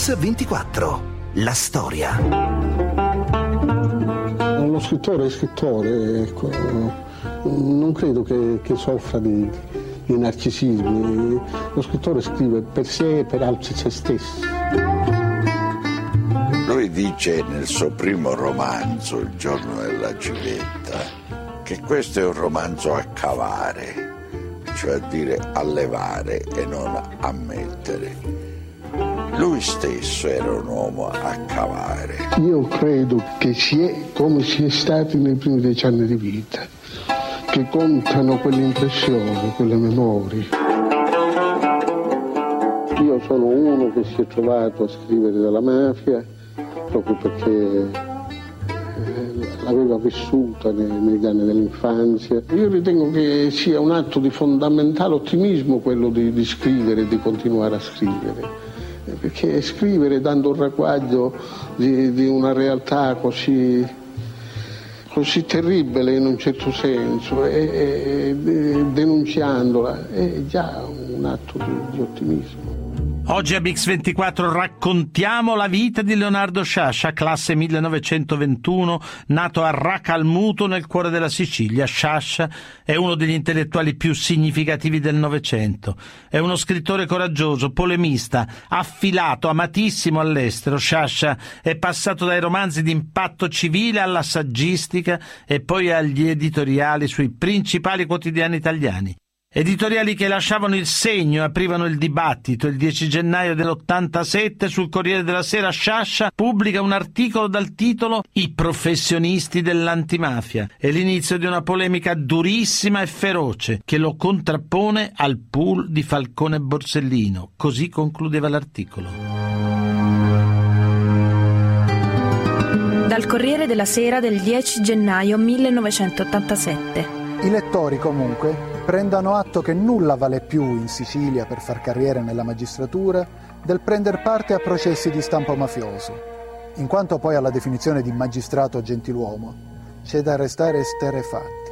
Mix24. La storia. Lo scrittore è scrittore, ecco, non credo che, che soffra di, di narcisismi. Lo scrittore scrive per sé e per altri se stesso. Lui dice nel suo primo romanzo, Il giorno della civetta, che questo è un romanzo a cavare, cioè a dire allevare e non a mettere. Lui stesso era un uomo a cavare. Io credo che si è come si è stati nei primi dieci anni di vita, che contano quelle impressioni, quelle memorie. Io sono uno che si è trovato a scrivere della mafia proprio perché eh, l'aveva vissuta negli anni dell'infanzia. Io ritengo che sia un atto di fondamentale ottimismo quello di, di scrivere e di continuare a scrivere perché scrivere dando un ragguaglio di, di una realtà così, così, terribile in un certo senso e, e, e denunciandola è già un atto di, di ottimismo. Oggi a Mix24 raccontiamo la vita di Leonardo Sciascia, classe 1921, nato a Racalmuto nel cuore della Sicilia. Sciascia è uno degli intellettuali più significativi del Novecento. È uno scrittore coraggioso, polemista, affilato, amatissimo all'estero. Sciascia è passato dai romanzi di impatto civile alla saggistica e poi agli editoriali sui principali quotidiani italiani. Editoriali che lasciavano il segno e aprivano il dibattito. Il 10 gennaio dell'87 sul Corriere della Sera Sciascia pubblica un articolo dal titolo I professionisti dell'antimafia. È l'inizio di una polemica durissima e feroce che lo contrappone al pool di Falcone Borsellino. Così concludeva l'articolo. Dal Corriere della Sera del 10 gennaio 1987. I lettori comunque prendano atto che nulla vale più in Sicilia per far carriera nella magistratura del prendere parte a processi di stampo mafioso. In quanto poi alla definizione di magistrato gentiluomo, c'è da restare esterefatti.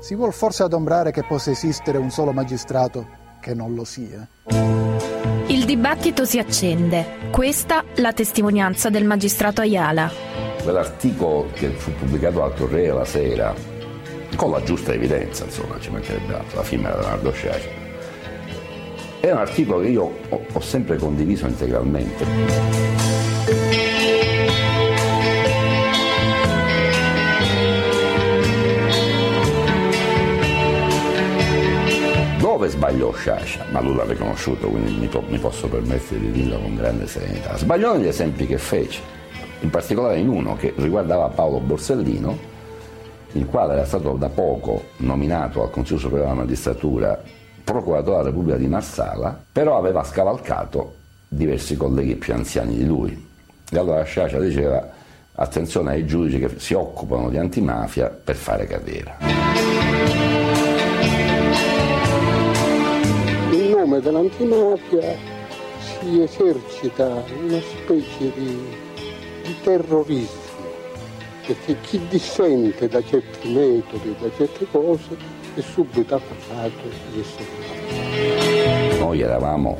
Si vuol forse adombrare che possa esistere un solo magistrato che non lo sia? Il dibattito si accende. Questa la testimonianza del magistrato Ayala. Quell'articolo che fu pubblicato al Corriere la Sera con la giusta evidenza, insomma, ci mancherebbe altro, la firma di Leonardo Sciascia. È un articolo che io ho, ho sempre condiviso integralmente. dove sbagliò Sciascia, ma lui l'ha riconosciuto, quindi mi, po- mi, posso permettere di dirlo con grande serenità. Sbagliò negli esempi che fece, in particolare in uno che riguardava Paolo Borsellino, il quale era stato da poco nominato al Consiglio Superiore della Magistratura procuratore della Repubblica di Marsala, però aveva scavalcato diversi colleghi più anziani di lui. E allora Sciascia diceva attenzione ai giudici che si occupano di antimafia per fare carriera. In nome dell'antimafia si esercita una specie di, di terrorismo perché chi dissente da certi metodi, da certe cose, è subito accusato di essere. Noi eravamo,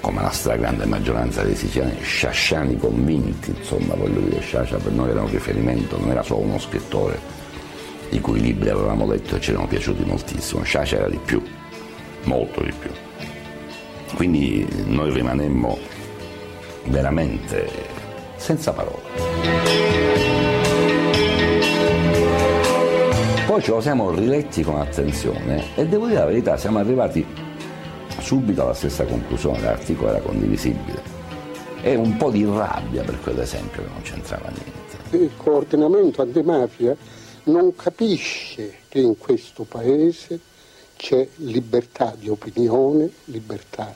come la stragrande maggioranza dei siciliani, sciasciani convinti, insomma, voglio dire, Sciascia per noi era un riferimento, non era solo uno scrittore i cui libri avevamo letto e ci erano piaciuti moltissimo, Sciascia era di più, molto di più. Quindi noi rimanemmo veramente senza parole. Poi ce lo siamo riletti con attenzione e devo dire la verità, siamo arrivati subito alla stessa conclusione, l'articolo era condivisibile. E un po' di rabbia per quell'esempio che non c'entrava niente. Il coordinamento antimafia non capisce che in questo paese c'è libertà di opinione, libertà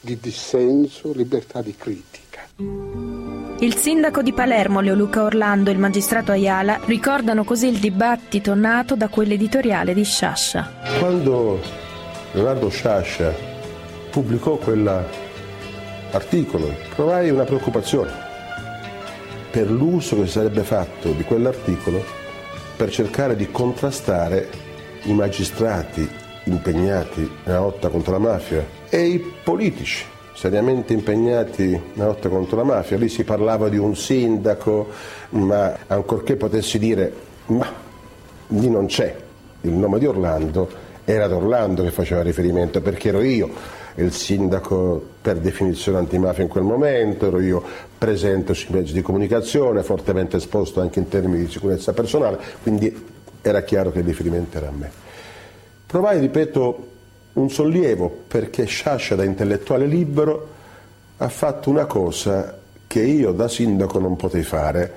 di dissenso, libertà di critica. Il sindaco di Palermo, Leoluca Orlando, e il magistrato Ayala ricordano così il dibattito nato da quell'editoriale di Sciascia. Quando Leonardo Sciascia pubblicò quell'articolo, provai una preoccupazione per l'uso che si sarebbe fatto di quell'articolo per cercare di contrastare i magistrati impegnati nella lotta contro la mafia e i politici seriamente impegnati nella lotta contro la mafia. Lì si parlava di un sindaco, ma ancorché potessi dire ma lì non c'è il nome di Orlando, era ad Orlando che faceva riferimento perché ero io il sindaco per definizione antimafia in quel momento, ero io presente sui mezzi di comunicazione, fortemente esposto anche in termini di sicurezza personale, quindi era chiaro che il riferimento era a me. Provai, ripeto, un sollievo perché Sciascia da intellettuale libero ha fatto una cosa che io da sindaco non potei fare.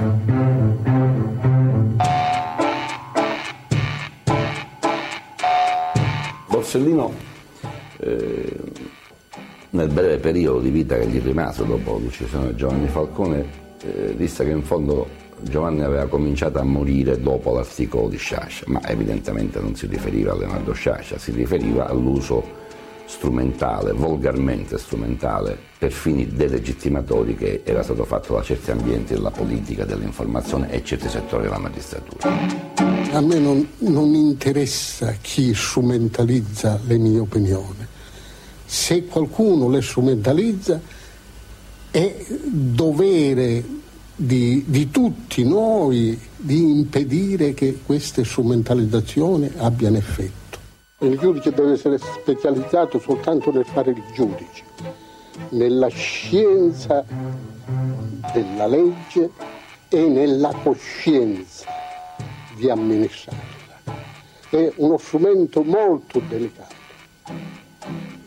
Borsellino eh, nel breve periodo di vita che gli rimase dopo l'uccisione di Giovanni Falcone eh, disse che in fondo Giovanni aveva cominciato a morire dopo l'articolo di Sciascia, ma evidentemente non si riferiva a Leonardo Sciascia, si riferiva all'uso strumentale, volgarmente strumentale, per fini delegittimatori che era stato fatto da certi ambienti della politica, dell'informazione e certi settori della magistratura. A me non, non interessa chi strumentalizza le mie opinioni. Se qualcuno le strumentalizza è dovere di, di, tutti noi di impedire che queste strumentalizzazioni abbiano effetto. Il giudice deve essere specializzato soltanto nel fare il giudice, nella scienza della legge e nella coscienza di amministrarla. È uno strumento molto delicato.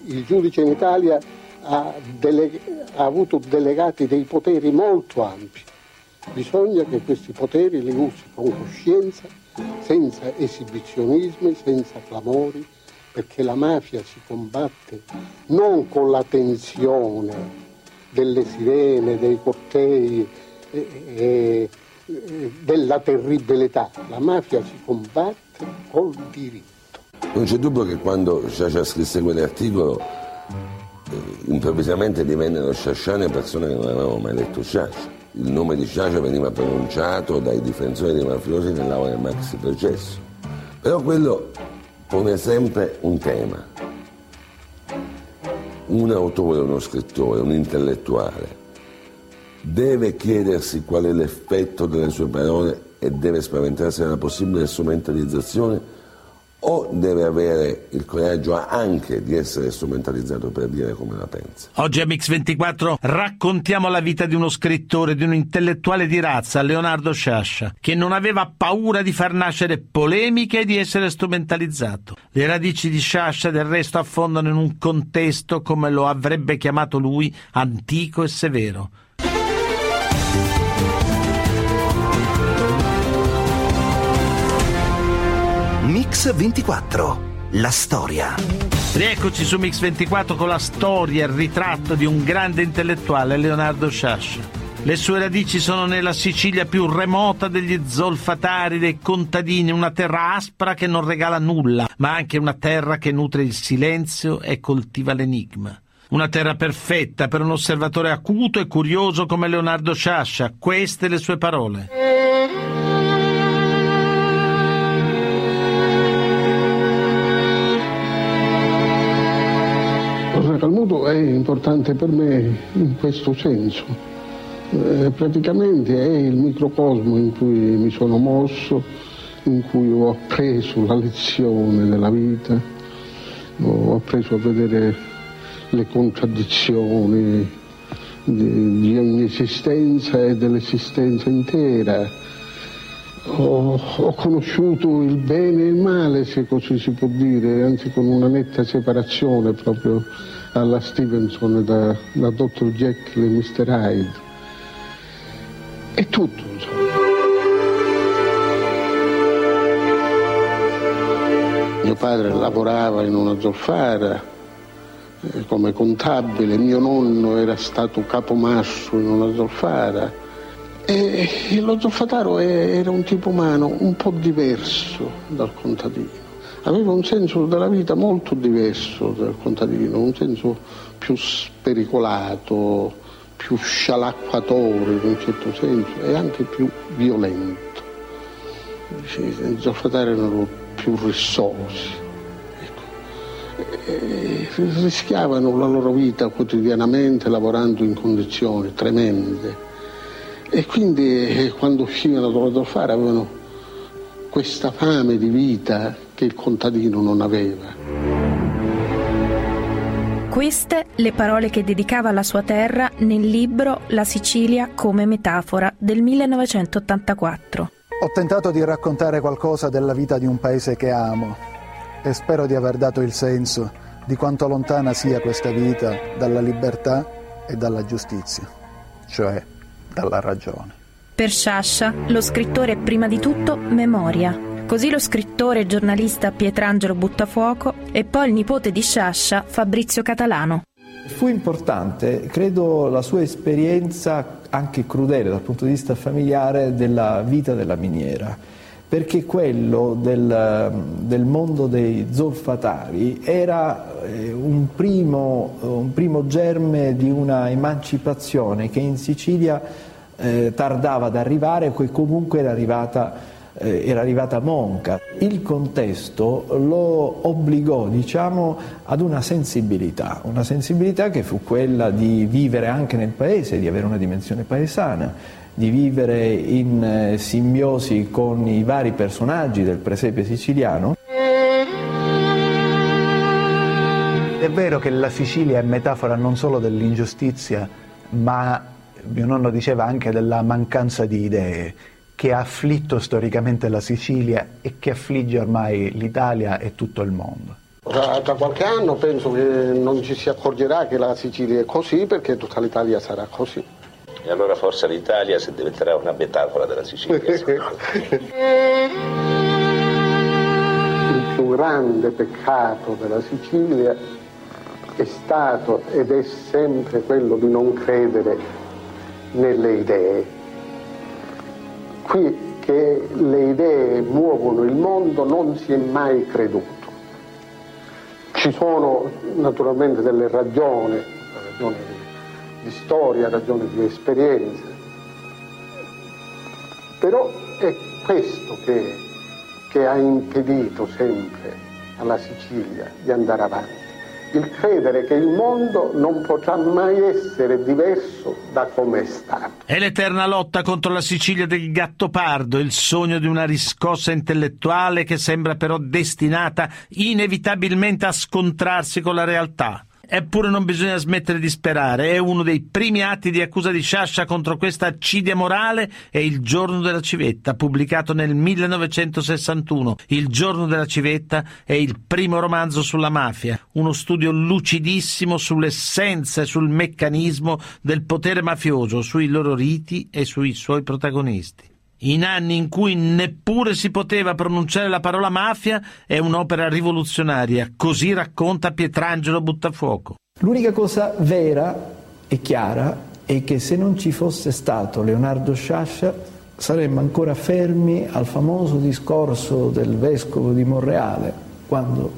Il giudice in Italia ha, dele- ha avuto delegati dei poteri molto ampi Bisogna che questi poteri li usi con coscienza, senza esibizionismi, senza clamori, perché la mafia si combatte non con la tensione delle sirene, dei cortei, e, e, e, della terribilità. La mafia si combatte col diritto. Non c'è dubbio che quando Sciascia scrisse quell'articolo eh, improvvisamente divennero sciasciane persone che non avevano mai letto Sciascia il nome di Sciascia veniva pronunciato dai difensori dei mafiosi nell'aula del maxi processo. Però quello pone sempre un tema. Un autore, uno scrittore, un intellettuale deve chiedersi qual è l'effetto delle sue parole e deve spaventarsi dalla possibile strumentalizzazione o deve avere il coraggio anche di essere strumentalizzato per dire come la pensa. Oggi a Mix24 raccontiamo la vita di uno scrittore, di un intellettuale di razza, Leonardo Sciascia, che non aveva paura di far nascere polemiche e di essere strumentalizzato. Le radici di Sciascia del resto affondano in un contesto, come lo avrebbe chiamato lui, antico e severo. Mix 24. La storia. Rieccoci su Mix 24 con la storia, il ritratto di un grande intellettuale, Leonardo Sciascia. Le sue radici sono nella Sicilia più remota degli zolfatari, dei contadini, una terra aspra che non regala nulla, ma anche una terra che nutre il silenzio e coltiva l'enigma. Una terra perfetta per un osservatore acuto e curioso come Leonardo Sciascia. Queste le sue parole. Calmuto è importante per me in questo senso. Eh, praticamente è il microcosmo in cui mi sono mosso, in cui ho appreso la lezione della vita, ho appreso a vedere le contraddizioni di, di ogni esistenza e dell'esistenza intera. Ho, ho, conosciuto il bene e il male, se così si può dire, anzi con una netta separazione proprio alla Stevenson da, da Dr. Jekyll e Mr. Hyde. È tutto, insomma. Mio padre lavorava in una zolfara eh, come contabile, mio nonno era stato capomasso in una zolfara e lo zolfataro era un tipo umano un po' diverso dal contadino aveva un senso della vita molto diverso dal contadino, un senso più spericolato, più scialacquatore in un certo senso e anche più violento. I zolfatari erano più rissosi. Ecco. rischiavano la loro vita quotidianamente lavorando in condizioni tremende e quindi eh, quando uscivano da dovrebbero fare avevano questa fame di vita che il contadino non aveva. Queste le parole che dedicava alla sua terra nel libro La Sicilia come metafora del 1984. Ho tentato di raccontare qualcosa della vita di un paese che amo e spero di aver dato il senso di quanto lontana sia questa vita dalla libertà e dalla giustizia, cioè dalla ragione. Per Sciascia, lo scrittore è prima di tutto memoria. Così lo scrittore e giornalista Pietrangelo Buttafuoco e poi il nipote di Sciascia, Fabrizio Catalano. Fu importante, credo, la sua esperienza anche crudele dal punto di vista familiare della vita della miniera, perché quello del, del mondo dei zolfatari era eh, un primo, un primo germe di una emancipazione che in Sicilia eh, tardava ad arrivare, che comunque era arrivata, eh, era arrivata monca. Il contesto lo obbligò diciamo, ad una sensibilità, una sensibilità che fu quella di vivere anche nel paese, di avere una dimensione paesana, di vivere in eh, simbiosi con i vari personaggi del presepe siciliano. È vero che la Sicilia è metafora non solo dell'ingiustizia, ma mio nonno diceva anche della mancanza di idee che ha afflitto storicamente la Sicilia e che affligge ormai l'Italia e tutto il mondo. Tra, tra, qualche anno penso che non ci si accorgerà che la Sicilia è così perché tutta l'Italia sarà così. E allora forse l'Italia si diventerà una metafora della Sicilia. Il più grande peccato della Sicilia è stato ed è sempre quello di non credere nelle idee. Qui che le idee muovono il mondo non si è mai creduto. Ci sono naturalmente delle ragioni, ragioni di storia, ragioni di esperienza, però è questo che, che ha impedito sempre alla Sicilia di andare avanti il credere che il mondo non potrà mai essere diverso da come è stato. È l'eterna lotta contro la Sicilia del Gattopardo, il sogno di una riscossa intellettuale che sembra però destinata inevitabilmente a scontrarsi con la realtà. Eppure non bisogna smettere di sperare. È uno dei primi atti di accusa di Sciascia contro questa accidia morale è Il giorno della civetta, pubblicato nel 1961. Il giorno della civetta è il primo romanzo sulla mafia, uno studio lucidissimo sull'essenza e sul meccanismo del potere mafioso, sui loro riti e sui suoi protagonisti in anni in cui neppure si poteva pronunciare la parola mafia, è un'opera rivoluzionaria, così racconta Pietrangelo Buttafuoco. L'unica cosa vera e chiara è che se non ci fosse stato Leonardo Sciascia saremmo ancora fermi al famoso discorso del vescovo di Monreale, quando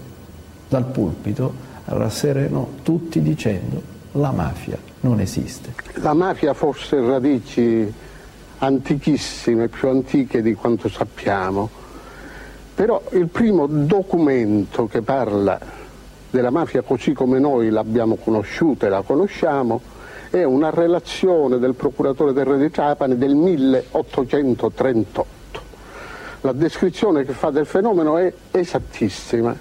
dal pulpito rasserenò tutti dicendo la mafia non esiste. La mafia fosse radici antichissime, più antiche di quanto sappiamo, però il primo documento che parla della mafia così come noi l'abbiamo conosciuta e la conosciamo è una relazione del procuratore del re di Trapani del 1838. La descrizione che fa del fenomeno è esattissima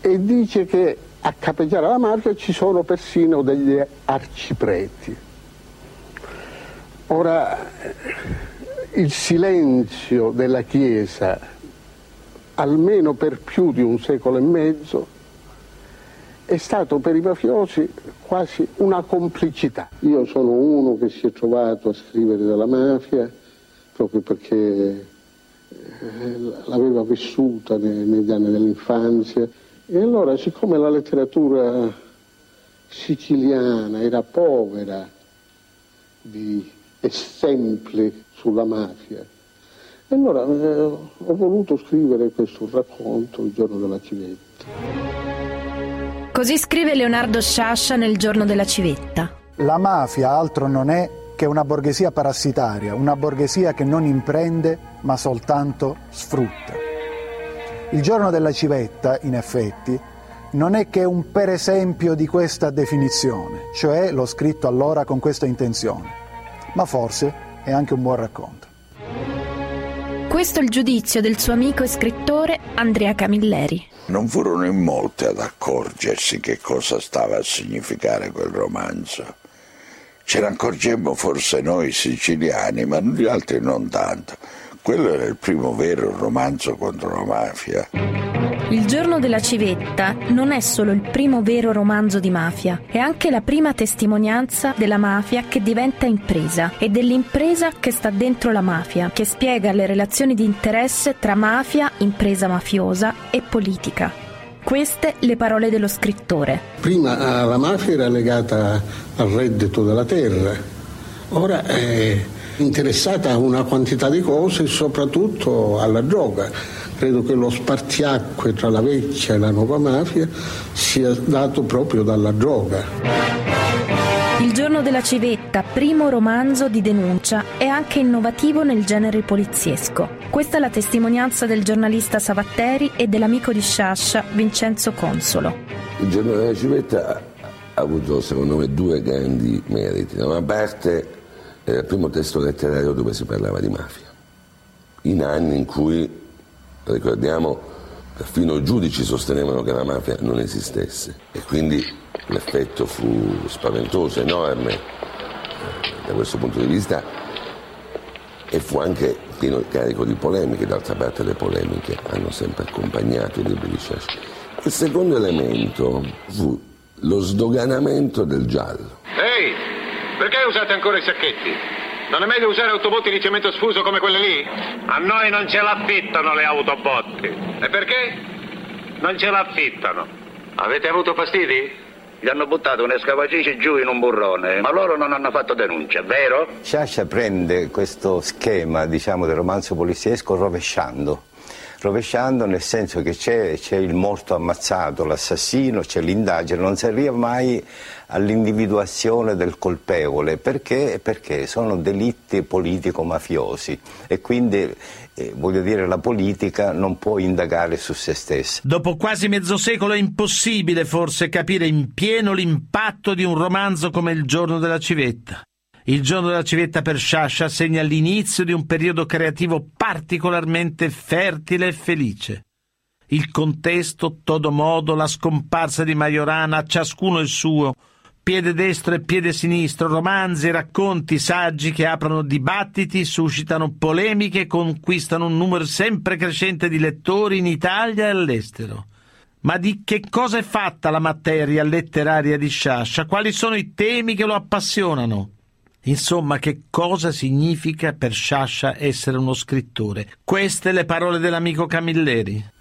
e dice che a capeggiare la mafia ci sono persino degli arcipreti. Ora, il silenzio della Chiesa, almeno per più di un secolo e mezzo, è stato per i mafiosi quasi una complicità. Io sono uno che si è trovato a scrivere della mafia proprio perché eh, l'aveva vissuta negli anni dell'infanzia e allora siccome la letteratura siciliana era povera di esempi sulla mafia. E allora eh, ho voluto scrivere questo racconto il giorno della civetta. Così scrive Leonardo Sciascia nel giorno della civetta. La mafia altro non è che una borghesia parassitaria, una borghesia che non imprende ma soltanto sfrutta. Il giorno della civetta, in effetti, non è che un per esempio di questa definizione, cioè l'ho scritto allora con questa intenzione, ma forse è anche un buon racconto. Questo è il giudizio del suo amico e scrittore Andrea Camilleri. Non furono in molti ad accorgersi che cosa stava a significare quel romanzo. Ce ne accorgemmo forse noi siciliani, ma gli altri non tanto. Quello era il primo vero romanzo contro la mafia. Il giorno della civetta non è solo il primo vero romanzo di mafia, è anche la prima testimonianza della mafia che diventa impresa e dell'impresa che sta dentro la mafia, che spiega le relazioni di interesse tra mafia, impresa mafiosa e politica. Queste le parole dello scrittore. Prima la mafia era legata al reddito della terra, ora è interessata a una quantità di cose e soprattutto alla droga. Credo che lo spartiacque tra la vecchia e la nuova mafia sia dato proprio dalla droga. Il giorno della civetta, primo romanzo di denuncia, è anche innovativo nel genere poliziesco. Questa è la testimonianza del giornalista Savatteri e dell'amico di Sciascia Vincenzo Consolo. Il giorno della civetta ha avuto secondo me due grandi meriti. Da una parte era il primo testo letterario dove si parlava di mafia, in anni in cui, ricordiamo, perfino i giudici sostenevano che la mafia non esistesse e quindi l'effetto fu spaventoso, enorme eh, da questo punto di vista e fu anche pieno carico di polemiche, d'altra parte le polemiche hanno sempre accompagnato i libri di Sciascia. Il secondo elemento fu lo sdoganamento del giallo. Ehi! Perché usate ancora i sacchetti? Non è meglio usare autobotti di cemento sfuso come quelle lì? A noi non ce l'affittano le autobotti. E perché? Non ce l'affittano. Avete avuto fastidi? Gli hanno buttato un'escavatrice giù in un burrone, ma loro non hanno fatto denuncia, vero? Sciascia prende questo schema, diciamo, del romanzo poliziesco rovesciando rovesciando nel senso che c'è, c'è, il morto ammazzato, l'assassino, c'è l'indagine, non si arriva mai all'individuazione del colpevole perché, perché sono delitti politico-mafiosi e quindi eh, voglio dire la politica non può indagare su se stessa. Dopo quasi mezzo secolo è impossibile forse capire in pieno l'impatto di un romanzo come Il giorno della civetta. Il giorno della civetta per Sciascia segna l'inizio di un periodo creativo particolarmente fertile e felice. Il contesto, todo modo, la scomparsa di Majorana, ciascuno il suo, piede destro e piede sinistro, romanzi, racconti, saggi che aprono dibattiti, suscitano polemiche e conquistano un numero sempre crescente di lettori in Italia e all'estero. Ma di che cosa è fatta la materia letteraria di Sciascia? Quali sono i temi che lo appassionano? Insomma, che cosa significa per Sciascia essere uno scrittore? Queste le parole dell'amico Camilleri.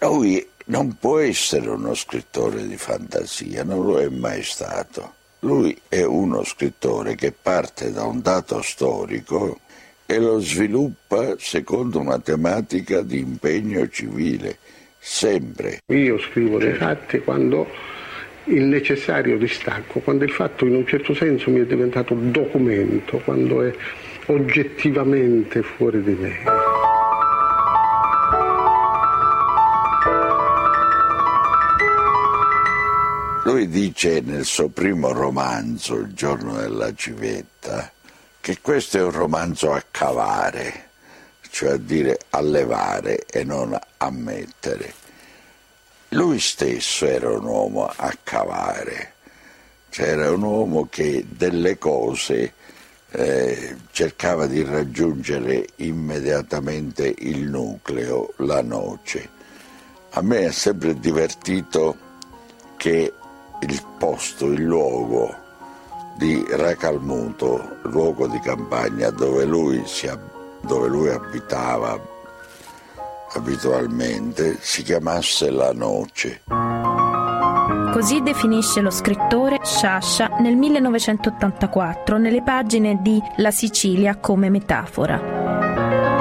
Lui non può essere uno scrittore di fantasia, non lo è mai stato. Lui è uno scrittore che parte da un dato storico e lo sviluppa secondo una tematica di impegno civile, sempre. Io scrivo dei fatti quando il necessario distacco, quando il fatto in un certo senso mi è diventato documento, quando è oggettivamente fuori di me. Lui dice nel suo primo romanzo, Il giorno della civetta, che questo è un romanzo a cavare, cioè a dire allevare e non a mettere. Lui stesso era un uomo a cavare, cioè era un uomo che delle cose eh, cercava di raggiungere immediatamente il nucleo, la noce. A me è sempre divertito che il posto, il luogo di Racalmuto, luogo di campagna dove lui, si, dove lui abitava abitualmente, si chiamasse La Noce. Così definisce lo scrittore Sciascia nel 1984 nelle pagine di La Sicilia come metafora.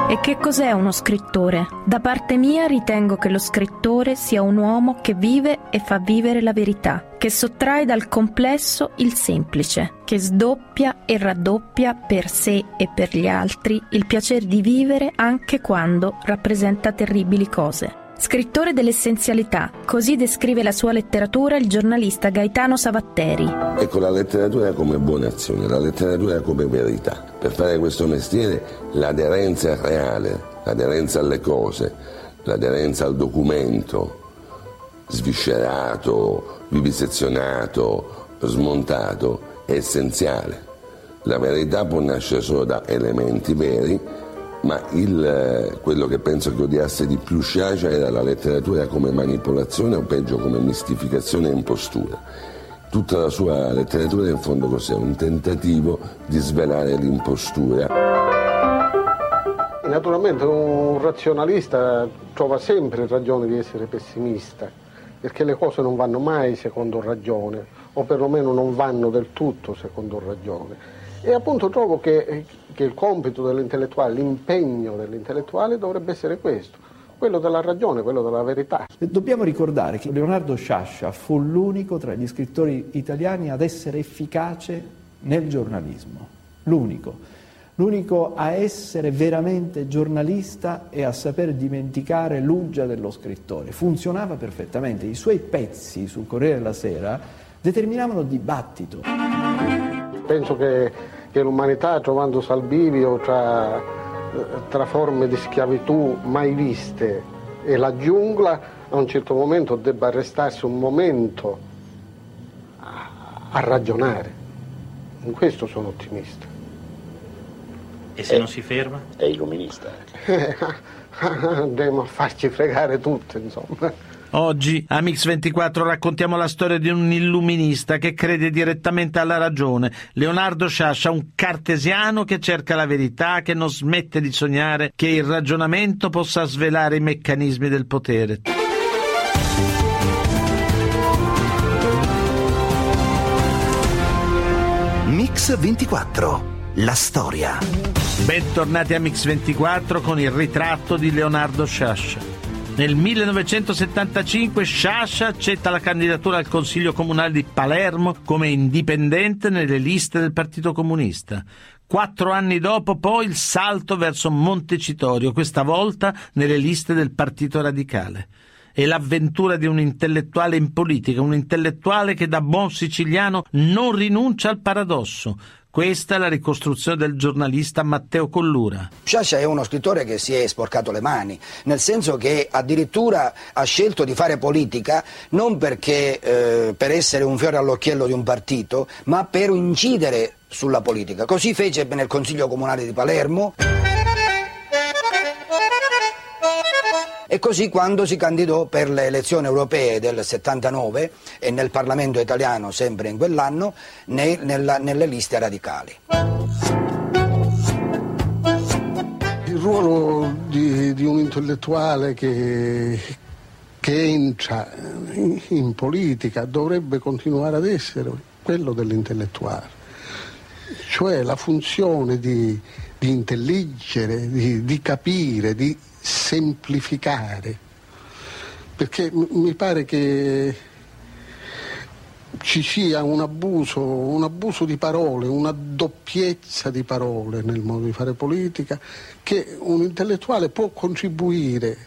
E che cos'è uno scrittore? Da parte mia ritengo che lo scrittore sia un uomo che vive e fa vivere la verità, che sottrae dal complesso il semplice, che sdoppia e raddoppia per sé e per gli altri il piacere di vivere anche quando rappresenta terribili cose. Scrittore dell'essenzialità, così descrive la sua letteratura il giornalista Gaetano Savatteri. Ecco, la letteratura come buona azione, la letteratura come verità. Per fare questo mestiere l'aderenza è reale, l'aderenza alle cose, l'aderenza al documento, sviscerato, vivisezionato, smontato, è essenziale. La verità può nascere solo da elementi veri ma il, eh, quello che penso che odiasse di più Sciascia era la letteratura come manipolazione o peggio come mistificazione e impostura. Tutta la sua letteratura in fondo cos'è? Un tentativo di svelare l'impostura. Naturalmente un razionalista trova sempre ragione di essere pessimista, perché le cose non vanno mai secondo ragione, o perlomeno non vanno del tutto secondo ragione. E appunto trovo che, che il compito dell'intellettuale, l'impegno dell'intellettuale dovrebbe essere questo, quello della ragione, quello della verità. Dobbiamo ricordare che Leonardo Sciascia fu l'unico tra gli scrittori italiani ad essere efficace nel giornalismo, l'unico. L'unico a essere veramente giornalista e a saper dimenticare l'uggia dello scrittore. Funzionava perfettamente. I suoi pezzi sul Corriere della Sera determinavano dibattito. Penso che, che l'umanità, trovando Salbivio tra, tra forme di schiavitù mai viste e la giungla, a un certo momento debba arrestarsi un momento a, a ragionare. In questo sono ottimista. E se è, non si ferma? È illuminista. Andremo a farci fregare tutte, insomma. Oggi a Mix24 raccontiamo la storia di un illuminista che crede direttamente alla ragione, Leonardo Sciascia, un cartesiano che cerca la verità, che non smette di sognare che il ragionamento possa svelare i meccanismi del potere. Mix24, la storia. Bentornati a Mix24 con il ritratto di Leonardo Sciascia. Nel 1975 Sciascia accetta la candidatura al Consiglio Comunale di Palermo come indipendente nelle liste del Partito Comunista. Quattro anni dopo poi il salto verso Montecitorio, questa volta nelle liste del Partito Radicale. È l'avventura di un intellettuale in politica, un intellettuale che da buon siciliano non rinuncia al paradosso, questa è la ricostruzione del giornalista Matteo Collura. Sciascia è uno scrittore che si è sporcato le mani, nel senso che addirittura ha scelto di fare politica non perché eh, per essere un fiore all'occhiello di un partito, ma per incidere sulla politica. Così fece nel Consiglio Comunale di Palermo. E così quando si candidò per le elezioni europee del 79 e nel Parlamento italiano sempre in quell'anno ne, nella, nelle liste radicali. Il ruolo di, di un intellettuale che, che entra in, in politica dovrebbe continuare ad essere quello dell'intellettuale cioè la funzione di, di intelligere, di, di, capire, di semplificare, perché mi pare che ci sia un abuso, un abuso di parole, una doppiezza di parole nel modo di fare politica che un intellettuale può contribuire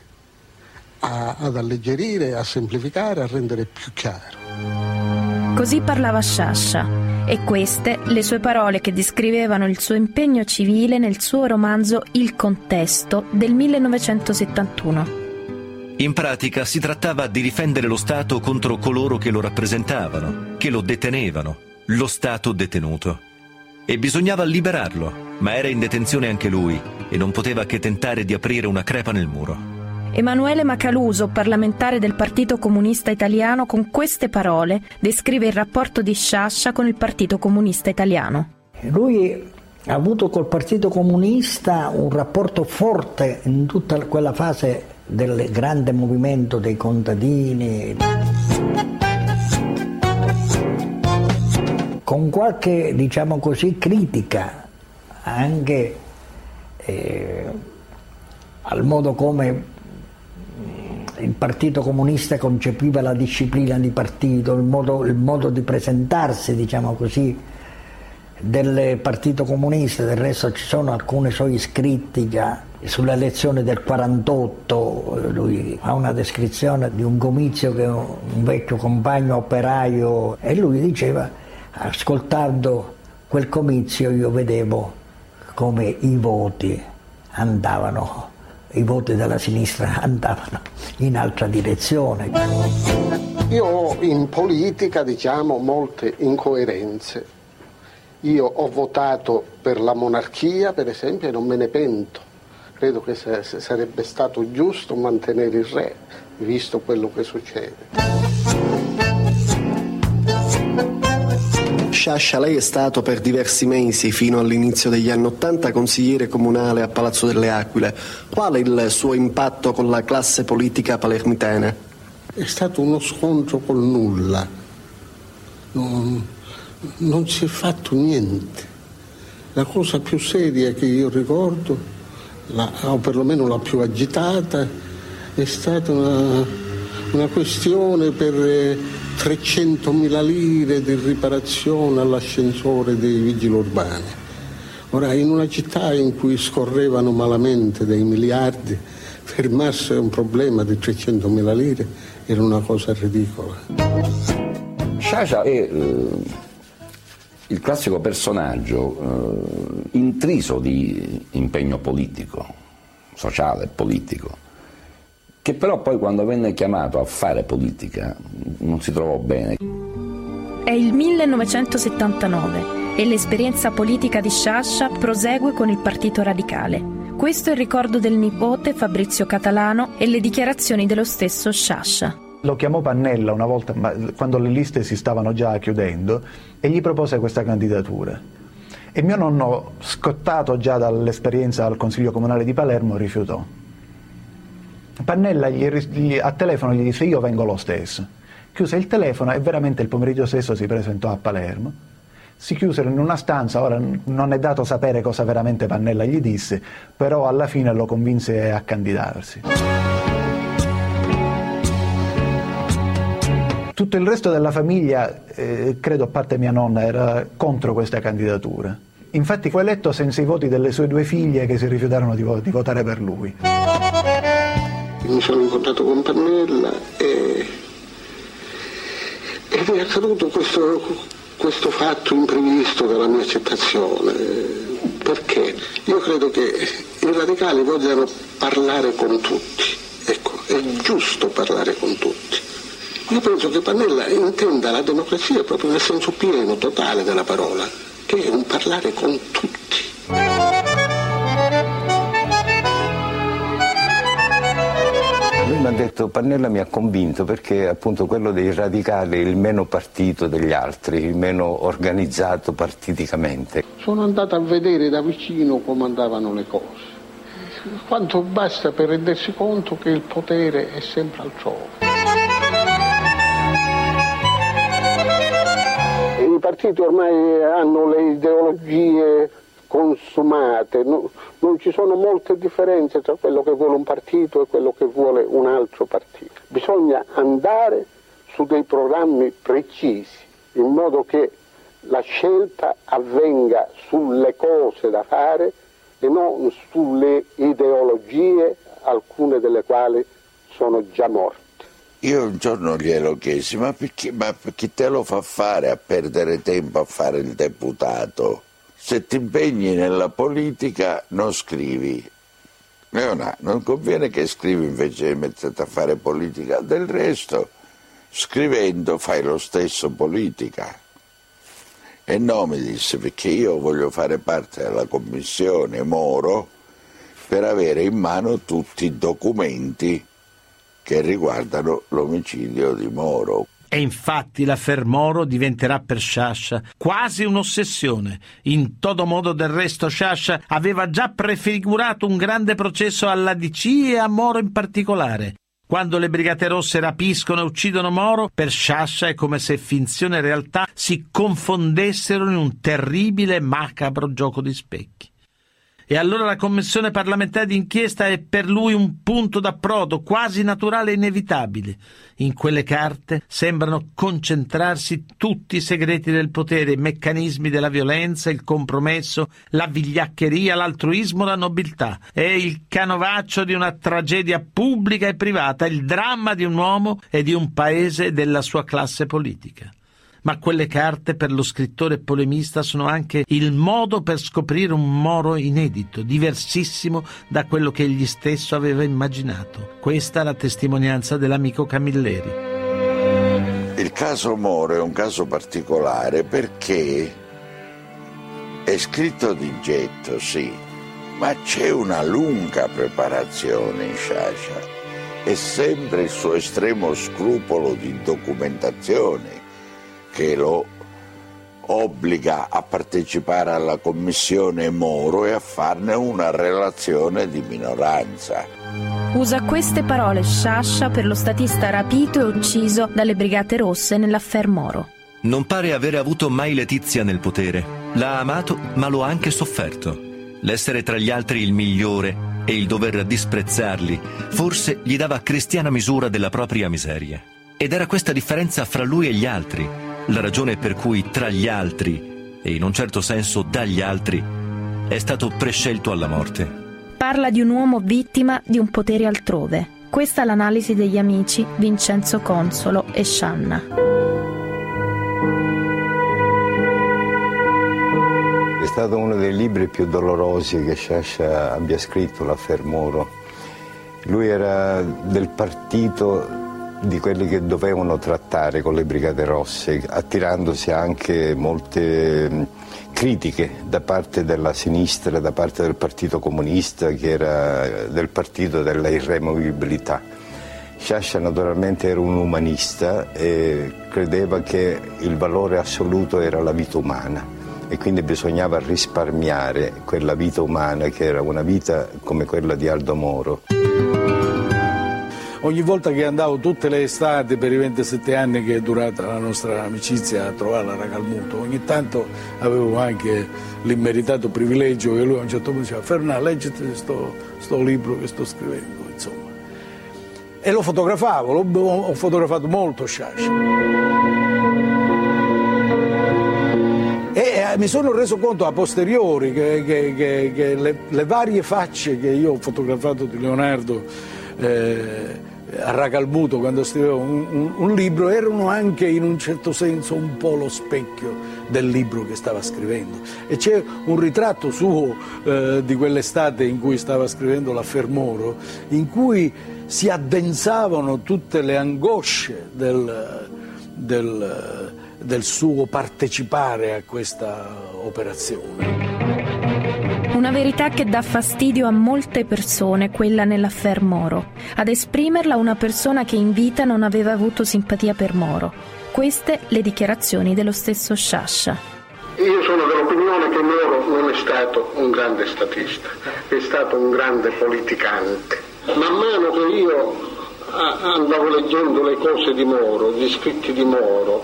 a, ad alleggerire, a semplificare, a rendere più chiaro. Così parlava Sciascia e queste le sue parole che descrivevano il suo impegno civile nel suo romanzo Il contesto del 1971. In pratica si trattava di difendere lo Stato contro coloro che lo rappresentavano, che lo detenevano, lo Stato detenuto. E bisognava liberarlo, ma era in detenzione anche lui e non poteva che tentare di aprire una crepa nel muro. Emanuele Macaluso, parlamentare del Partito Comunista Italiano, con queste parole descrive il rapporto di Sciascia con il Partito Comunista Italiano. Lui ha avuto col Partito Comunista un rapporto forte in tutta quella fase del grande movimento dei contadini. Con qualche, diciamo così, critica anche eh, al modo come il Partito Comunista concepiva la disciplina di partito, il modo, il modo di presentarsi, diciamo così, del Partito Comunista, del resto ci sono alcuni suoi scritti già. Sulle elezioni del 48, lui fa una descrizione di un comizio che un vecchio compagno operaio e lui diceva, ascoltando quel comizio io vedevo come i voti andavano i voti della sinistra andavano in altra direzione. Io ho in politica, diciamo, molte incoerenze. Io ho votato per la monarchia, per esempio, e non me ne pento. Credo che sarebbe stato giusto mantenere il re, visto quello che succede. Sciascia, lei è stato per diversi mesi, fino all'inizio degli anni Ottanta, consigliere comunale a Palazzo delle Aquile. Qual è il suo impatto con la classe politica palermitana? È stato uno scontro col nulla. Non, non si è fatto niente. La cosa più seria che io ricordo, la, o perlomeno la più agitata, è stata una, una questione per 300.000 lire di riparazione all'ascensore dei vigili urbani. Ora, in una città in cui scorrevano malamente dei miliardi, fermarsi a un problema di 300.000 lire era una cosa ridicola. Sciascia è eh, il classico personaggio eh, intriso di impegno politico, sociale, politico che però poi quando venne chiamato a fare politica non si trovò bene. È il 1979 e l'esperienza politica di Sciascia prosegue con il Partito Radicale. Questo è il ricordo del nipote Fabrizio Catalano e le dichiarazioni dello stesso Sciascia. Lo chiamò Pannella una volta quando le liste si stavano già chiudendo e gli propose questa candidatura. E mio nonno, scottato già dall'esperienza al Consiglio Comunale di Palermo, rifiutò. Pannella gli, gli, a telefono gli disse io vengo lo stesso. Chiuse il telefono e veramente il pomeriggio stesso si presentò a Palermo. Si chiusero in una stanza, ora non è dato sapere cosa veramente Pannella gli disse, però alla fine lo convinse a candidarsi. Tutto il resto della famiglia, eh, credo a parte mia nonna, era contro questa candidatura. Infatti fu eletto senza i voti delle sue due figlie che si rifiutarono di, vo- di votare per lui mi sono incontrato con Pannella e, e mi è accaduto questo, questo fatto imprevisto della mia accettazione. Perché? Io credo che i radicali vogliano parlare con tutti. Ecco, è giusto parlare con tutti. Io penso che Pannella intenda la democrazia proprio nel senso pieno, totale della parola, che è un parlare con tutti. Mi ha detto Pannella mi ha convinto perché appunto quello dei radicali è il meno partito degli altri, il meno organizzato partiticamente. Sono andato a vedere da vicino come andavano le cose. Quanto basta per rendersi conto che il potere è sempre altrove. I partiti ormai hanno le ideologie consumate, no, non ci sono molte differenze tra quello che vuole un partito e quello che vuole un altro partito. Bisogna andare su dei programmi precisi, in modo che la scelta avvenga sulle cose da fare e non sulle ideologie, alcune delle quali sono già morte. Io un giorno glielo chiesi, ma, perché, ma chi te lo fa fare a perdere tempo a fare il deputato? Se ti impegni nella politica non scrivi. Leona, non conviene che scrivi invece di metterti a fare politica, del resto scrivendo fai lo stesso politica. E no, mi disse, perché io voglio fare parte della commissione Moro per avere in mano tutti i documenti che riguardano l'omicidio di Moro. E infatti l'affair Moro diventerà per Sciascia quasi un'ossessione. In todo modo del resto Sciascia aveva già prefigurato un grande processo alla DC e a Moro in particolare. Quando le Brigate Rosse rapiscono e uccidono Moro, per Sciascia è come se finzione e realtà si confondessero in un terribile e macabro gioco di specchi. E allora la commissione parlamentare d'inchiesta è per lui un punto d'approdo quasi naturale e inevitabile. In quelle carte sembrano concentrarsi tutti i segreti del potere, i meccanismi della violenza, il compromesso, la vigliaccheria, l'altruismo, la nobiltà. È il canovaccio di una tragedia pubblica e privata, il dramma di un uomo e di un paese e della sua classe politica ma quelle carte per lo scrittore polemista sono anche il modo per scoprire un Moro inedito, diversissimo da quello che egli stesso aveva immaginato. Questa è la testimonianza dell'amico Camilleri. Il caso Moro è un caso particolare perché è scritto di getto, sì, ma c'è una lunga preparazione in Sciascia e sempre il suo estremo scrupolo di documentazione che lo obbliga a partecipare alla commissione Moro e a farne una relazione di minoranza. Usa queste parole Sciascia per lo statista rapito e ucciso dalle Brigate Rosse nell'affair Moro. Non pare avere avuto mai Letizia nel potere. L'ha amato, ma lo ha anche sofferto. L'essere tra gli altri il migliore e il dover disprezzarli forse gli dava cristiana misura della propria miseria. Ed era questa differenza fra lui e gli altri la ragione per cui tra gli altri, e in un certo senso dagli altri, è stato prescelto alla morte. Parla di un uomo vittima di un potere altrove. Questa è l'analisi degli amici Vincenzo Consolo e Scianna. È stato uno dei libri più dolorosi che Sciascia abbia scritto, la Fermoro. Lui era del partito di quelli che dovevano trattare con le Brigate Rosse, attirandosi anche molte critiche da parte della sinistra, da parte del Partito Comunista, che era del partito della irremovibilità. Sciascia naturalmente era un umanista e credeva che il valore assoluto era la vita umana e quindi bisognava risparmiare quella vita umana che era una vita come quella di Aldo Moro ogni volta che andavo tutte le estate per i 27 anni che è durata la nostra amicizia a trovare la Racalmuto, ogni tanto avevo anche l'immeritato privilegio che lui a un certo punto diceva Fernà, leggete questo libro che sto scrivendo, insomma. E lo fotografavo, ho fotografato molto Sciascia. E mi sono reso conto a posteriori che, che, che, che le, le, varie facce che io ho fotografato di Leonardo eh, a Racalmuto quando scrivevo un, un, un, libro erano anche in un certo senso un po' lo specchio del libro che stava scrivendo e c'è un ritratto suo eh, di quell'estate in cui stava scrivendo la Fermoro in cui si addensavano tutte le angosce del, del, del suo partecipare a questa operazione. Una verità che dà fastidio a molte persone, quella nell'affair Moro. Ad esprimerla una persona che in vita non aveva avuto simpatia per Moro. Queste le dichiarazioni dello stesso Sciascia. Io sono dell'opinione che Moro non è stato un grande statista, è stato un grande politicante. Man mano che io andavo leggendo le cose di Moro, gli scritti di Moro,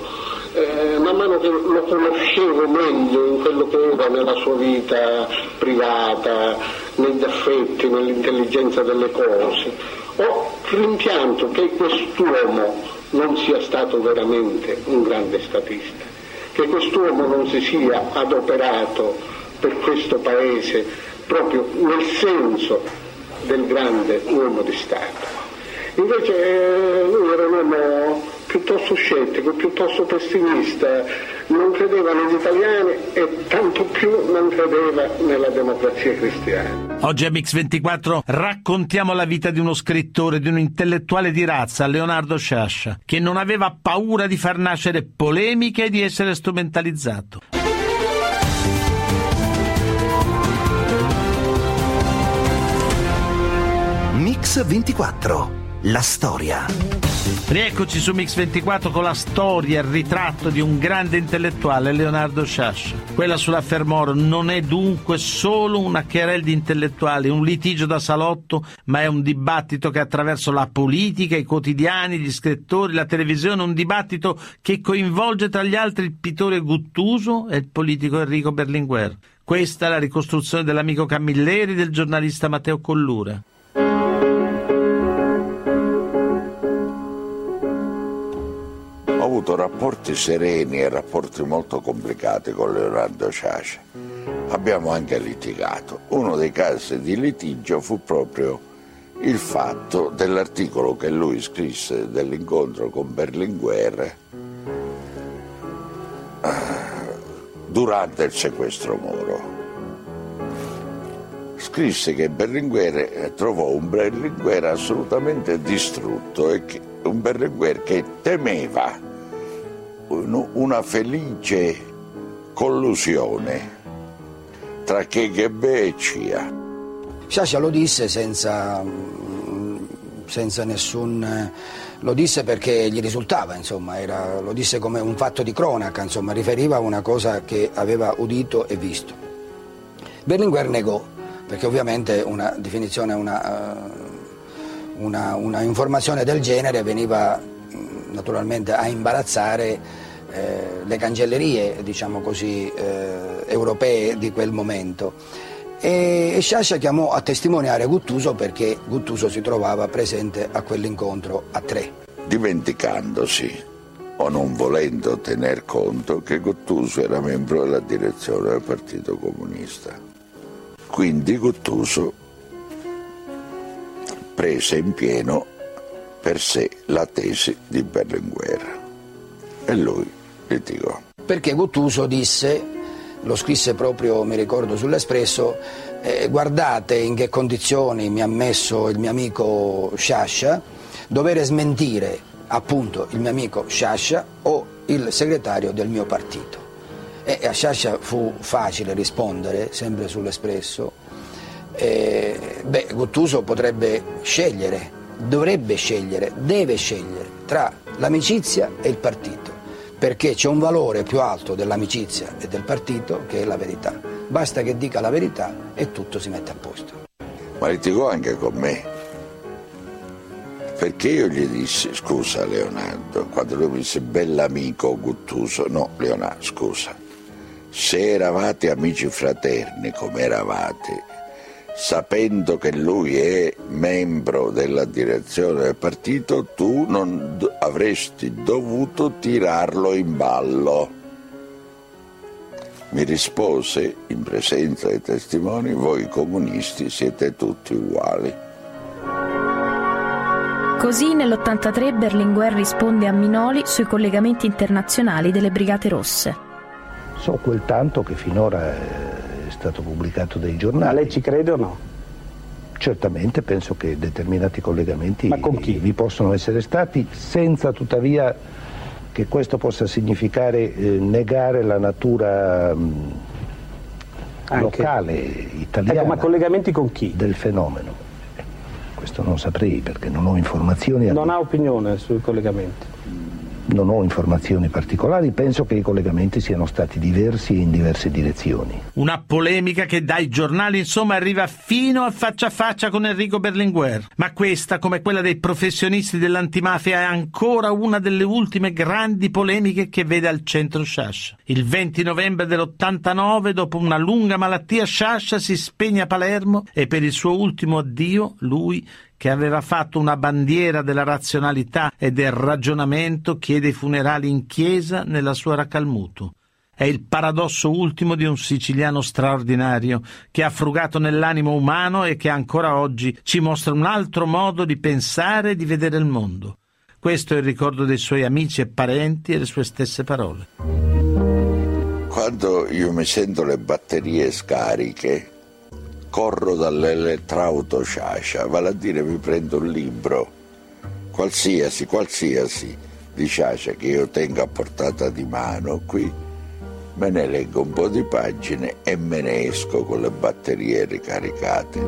eh, man mano che lo conoscevo meglio in quello che era nella sua vita privata, negli affetti, nell'intelligenza delle cose, ho rimpianto che quest'uomo non sia stato veramente un grande statista, che quest'uomo non si sia adoperato per questo Paese proprio nel senso del grande uomo di Stato. Invece eh, lui era un uomo piuttosto scettico, piuttosto pessimista, non credeva negli italiani e tanto più non credeva nella democrazia cristiana. Oggi a Mix24 raccontiamo la vita di uno scrittore, di un intellettuale di razza, Leonardo Sciascia, che non aveva paura di far nascere polemiche e di essere strumentalizzato. Mix 24 la storia. Rieccoci su Mix24 con la storia, il ritratto di un grande intellettuale, Leonardo Sciascia. Quella sulla Fermoro non è dunque solo una querel di intellettuali, un litigio da salotto, ma è un dibattito che attraverso la politica, i quotidiani, gli scrittori, la televisione, un dibattito che coinvolge tra gli altri il pittore Guttuso e il politico Enrico Berlinguer. Questa è la ricostruzione dell'amico Camilleri e del giornalista Matteo Collura. Avuto rapporti sereni e rapporti molto complicati con Leonardo Sciascia. Abbiamo anche litigato. Uno dei casi di litigio fu proprio il fatto dell'articolo che lui scrisse dell'incontro con Berlinguer eh, durante il sequestro Moro. Scrisse che Berlinguer eh, trovò un Berlinguer assolutamente distrutto e che, un Berlinguer che temeva una felice collusione tra KGB e CIA. Sciascia lo disse senza, senza nessun... lo disse perché gli risultava, insomma, era, lo disse come un fatto di cronaca, insomma, riferiva a una cosa che aveva udito e visto. Berlinguer negò, perché ovviamente una definizione, una, una, una informazione del genere veniva naturalmente a imbarazzare eh, le cancellerie, diciamo così, eh, europee di quel momento. E, e Sciascia chiamò a testimoniare Guttuso perché Guttuso si trovava presente a quell'incontro a tre. Dimenticandosi o non volendo tener conto che Guttuso era membro della direzione del Partito Comunista. Quindi Guttuso prese in pieno per sé la tesi di Berlinguer e lui litigò. Perché Guttuso disse, lo scrisse proprio, mi ricordo, sull'Espresso, eh, guardate in che condizioni mi ha messo il mio amico Sciascia, dovere smentire appunto il mio amico Sciascia o il segretario del mio partito. E a Sciascia fu facile rispondere, sempre sull'Espresso, eh, beh, Guttuso potrebbe scegliere, dovrebbe scegliere, deve scegliere tra l'amicizia e il partito perché c'è un valore più alto dell'amicizia e del partito che è la verità. Basta che dica la verità e tutto si mette a posto. Ma litigò anche con me, perché io gli dissi, scusa Leonardo, quando lui mi disse bell'amico Guttuso, no Leonardo, scusa, se eravate amici fraterni come eravate, sapendo che lui è membro della direzione del partito, tu non avresti dovuto tirarlo in ballo. Mi rispose in presenza dei testimoni, voi comunisti siete tutti uguali. Così nell'83 Berlinguer risponde a Minoli sui collegamenti internazionali delle Brigate Rosse. So quel tanto che finora è stato pubblicato dai giornali. Ma lei ci crede o no? Certamente penso che determinati collegamenti vi possono essere stati, senza tuttavia che questo possa significare eh, negare la natura mh, locale, italiana ecco, ma collegamenti con chi? del fenomeno. Questo non saprei perché non ho informazioni. Non ha opinione sui collegamenti? Non ho informazioni particolari, penso che i collegamenti siano stati diversi e in diverse direzioni. Una polemica che dai giornali insomma arriva fino a faccia a faccia con Enrico Berlinguer. Ma questa, come quella dei professionisti dell'antimafia, è ancora una delle ultime grandi polemiche che vede al centro Sciascia. Il 20 novembre dell'89, dopo una lunga malattia, Sciascia si spegne a Palermo e per il suo ultimo addio lui che aveva fatto una bandiera della razionalità e del ragionamento, chiede i funerali in chiesa nella sua Racalmuto. È il paradosso ultimo di un siciliano straordinario che ha frugato nell'animo umano e che ancora oggi ci mostra un altro modo di pensare e di vedere il mondo. Questo è il ricordo dei suoi amici e parenti e le sue stesse parole. Quando io mi sento le batterie scariche, corro dall'elettrauto Sciascia, vale a dire mi prendo un libro, qualsiasi, qualsiasi, di Sciascia che io tengo a portata di mano qui, me ne leggo un po' di pagine e me ne esco con le batterie ricaricate.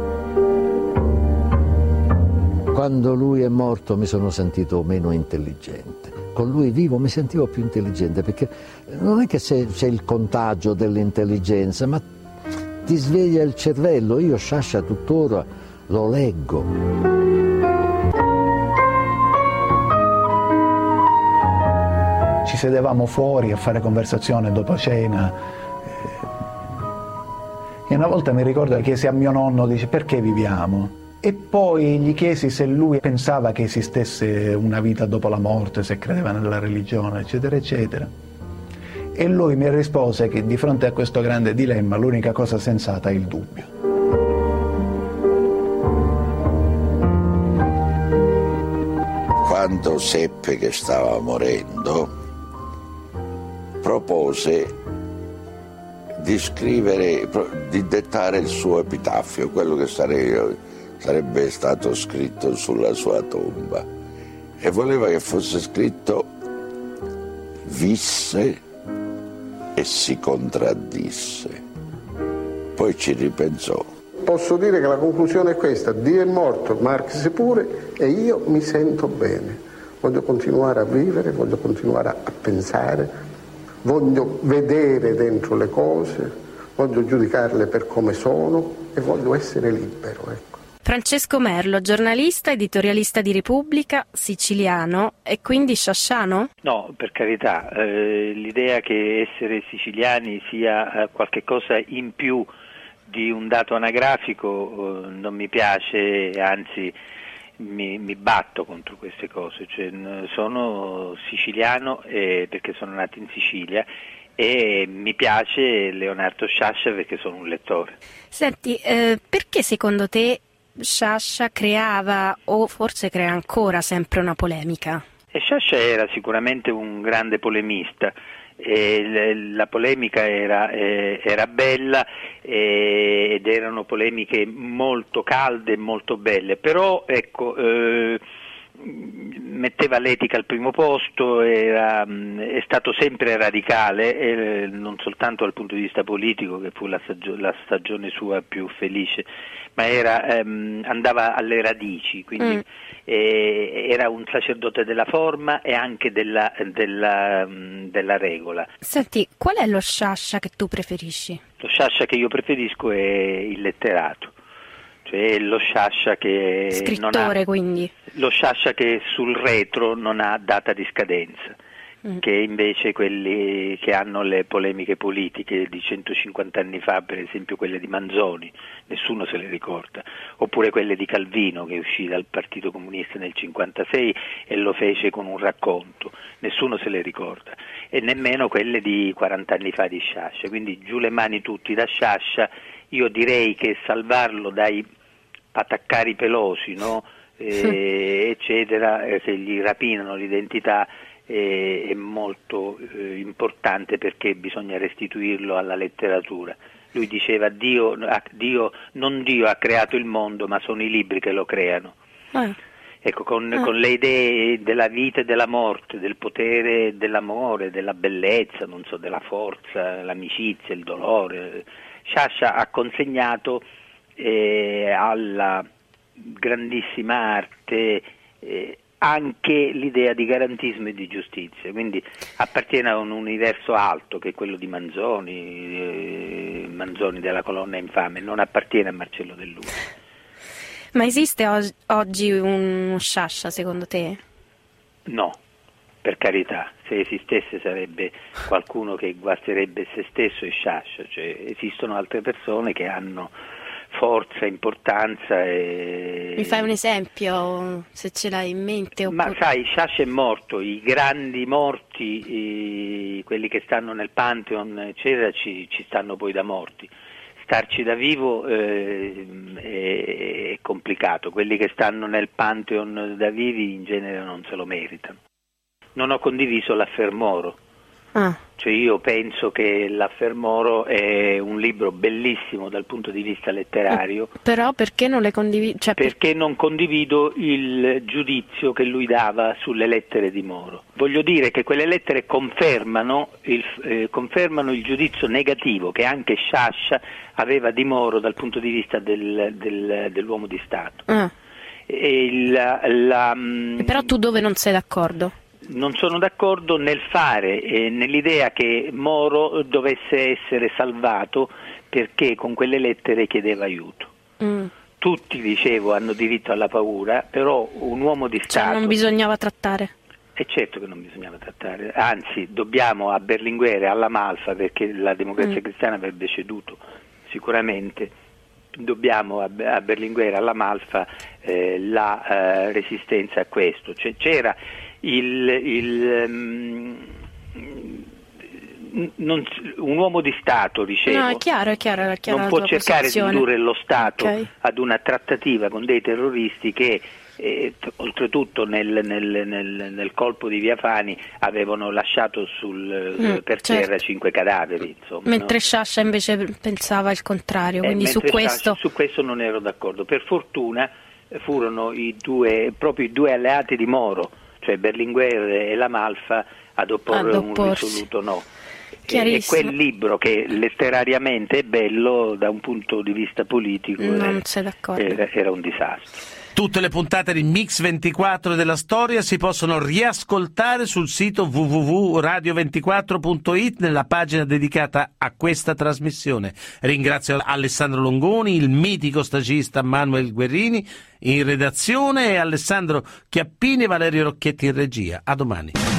Quando lui è morto mi sono sentito meno intelligente. Con lui vivo mi sentivo più intelligente perché non è che c'è, c'è il contagio dell'intelligenza, ma ti sveglia il cervello. Io Sciascia tuttora lo leggo. ci sedevamo fuori a fare conversazione dopo cena. E una volta mi ricordo che chiesi a mio nonno, dice, perché viviamo? E poi gli chiesi se lui pensava che esistesse una vita dopo la morte, se credeva nella religione, eccetera, eccetera. E lui mi rispose che di fronte a questo grande dilemma l'unica cosa sensata è il dubbio. Quando seppe che stava morendo, propose di scrivere, di dettare il suo epitaffio, quello che sarebbe, sarebbe stato scritto sulla sua tomba. E voleva che fosse scritto visse e si contraddisse. Poi ci ripensò. Posso dire che la conclusione è questa, Dio è morto, Marx pure e io mi sento bene. Voglio continuare a vivere, voglio continuare a pensare, voglio vedere dentro le cose, voglio giudicarle per come sono e voglio essere libero. Francesco Merlo, giornalista, editorialista di Repubblica, siciliano e quindi sciasciano? No, per carità, eh, l'idea che essere siciliani sia eh, qualcosa in più di un dato anagrafico eh, non mi piace, anzi mi, mi, batto contro queste cose, cioè, sono siciliano eh, perché sono nato in Sicilia e mi piace Leonardo Sciascia perché sono un lettore. Senti, eh, perché secondo te Sciascia creava o forse crea ancora sempre una polemica? E Sciascia era sicuramente un grande polemista, la polemica era, eh, era bella eh, ed erano polemiche molto calde e molto belle, però ecco, eh, metteva l'etica al primo posto, era, è stato sempre radicale, non soltanto dal punto di vista politico, che fu la, stagio- la stagione sua più felice, ma era, ehm, andava alle radici, quindi mm. eh, era un sacerdote della forma e anche della, della, della regola. Senti, qual è lo sciascia che tu preferisci? Lo sciascia che io preferisco è il letterato cioè lo sciascia che ha. Lo sciascia che sul retro non ha data di scadenza, mm. Che invece quelli che hanno le polemiche politiche di 150 anni fa, per esempio quelle di Manzoni, nessuno se le ricorda, oppure quelle di Calvino che uscì dal Partito Comunista nel 1956 e lo fece con un racconto, nessuno se le ricorda, e nemmeno quelle di 40 anni fa di Sciascia, quindi giù le mani tutti da Sciascia io direi che salvarlo dai pataccari pelosi, no? eh, eccetera, eh, se gli rapinano l'identità eh, è molto eh, importante perché bisogna restituirlo alla letteratura. Lui diceva Dio, Dio, non Dio ha creato il mondo, ma sono i libri che lo creano. Ah. Ecco, con, ah. con, le idee della vita e della morte, del potere dell'amore, della bellezza, so, della forza, l'amicizia, il dolore. Sciascia ha consegnato eh, alla grandissima arte eh, anche l'idea di garantismo e di giustizia, quindi appartiene a un universo alto che è quello di Manzoni, eh, Manzoni della colonna infame, non appartiene a Marcello Dell'Uno. Ma esiste o- oggi un Sciascia secondo te? No, per carità, se esistesse sarebbe qualcuno che guasterebbe se stesso e Sciascia, cioè esistono altre persone che hanno forza, importanza. E... Mi fai un esempio se ce l'hai in mente? Oppure... Ma sai, Sciascia è morto, i grandi morti, i... quelli che stanno nel Pantheon, eccetera, ci, ci stanno poi da morti. Starci da vivo eh, è, è complicato, quelli che stanno nel Pantheon da vivi in genere non se lo meritano. Non ho condiviso l'affermoro Ah. Cioè io penso che L'Affermoro è un libro bellissimo dal punto di vista letterario. Eh, però perché non le condividi? Cioè, perché non condivido il giudizio che lui dava sulle lettere di Moro. Voglio dire che quelle lettere confermano il, eh, confermano il giudizio negativo che anche Sciascia aveva di Moro dal punto di vista del, del, dell'uomo di Stato. Ah E la- la, mm, Però tu dove non sei d'accordo? Non sono d'accordo nel fare, eh, nell'idea che Moro dovesse essere salvato perché con quelle lettere chiedeva aiuto. Mm. Tutti, dicevo, hanno diritto alla paura, però un uomo di Cioè Stato... non bisognava trattare. È certo che non bisognava trattare, anzi dobbiamo a Berlinguer e alla Malfa, perché la democrazia Mm. cristiana avrebbe ceduto sicuramente, dobbiamo a, a Berlinguer e alla Malfa eh, la eh, resistenza a questo. Cioè, c'era il... il, mm, non un uomo di Stato, dicevo, No, è chiaro, è chiaro, è chiara non può cercare posizione. di indurre lo Stato Ok. ad una trattativa con dei terroristi che eh, oltretutto nel, nel- nel- nel colpo di Via Fani avevano lasciato sul, Mm, per certo. terra cinque cadaveri. Insomma, Mentre no? Sciascia invece pensava il contrario, Eh, quindi su questo... Sciascia- su questo non ero d'accordo. Per fortuna eh, furono i due, proprio i due alleati di Moro, cioè Berlinguer e la Malfa, ad opporre Ad un risoluto no. E, quel libro che letterariamente è bello da un punto di vista politico Non sei d'accordo. era, era un disastro. Tutte le puntate di Mix 24 della storia si possono riascoltare sul sito www.radio24.it nella pagina dedicata a questa trasmissione. Ringrazio Alessandro Longoni, il mitico stagista Manuel Guerrini in redazione e Alessandro Chiappini e Valerio Rocchetti in regia. A domani.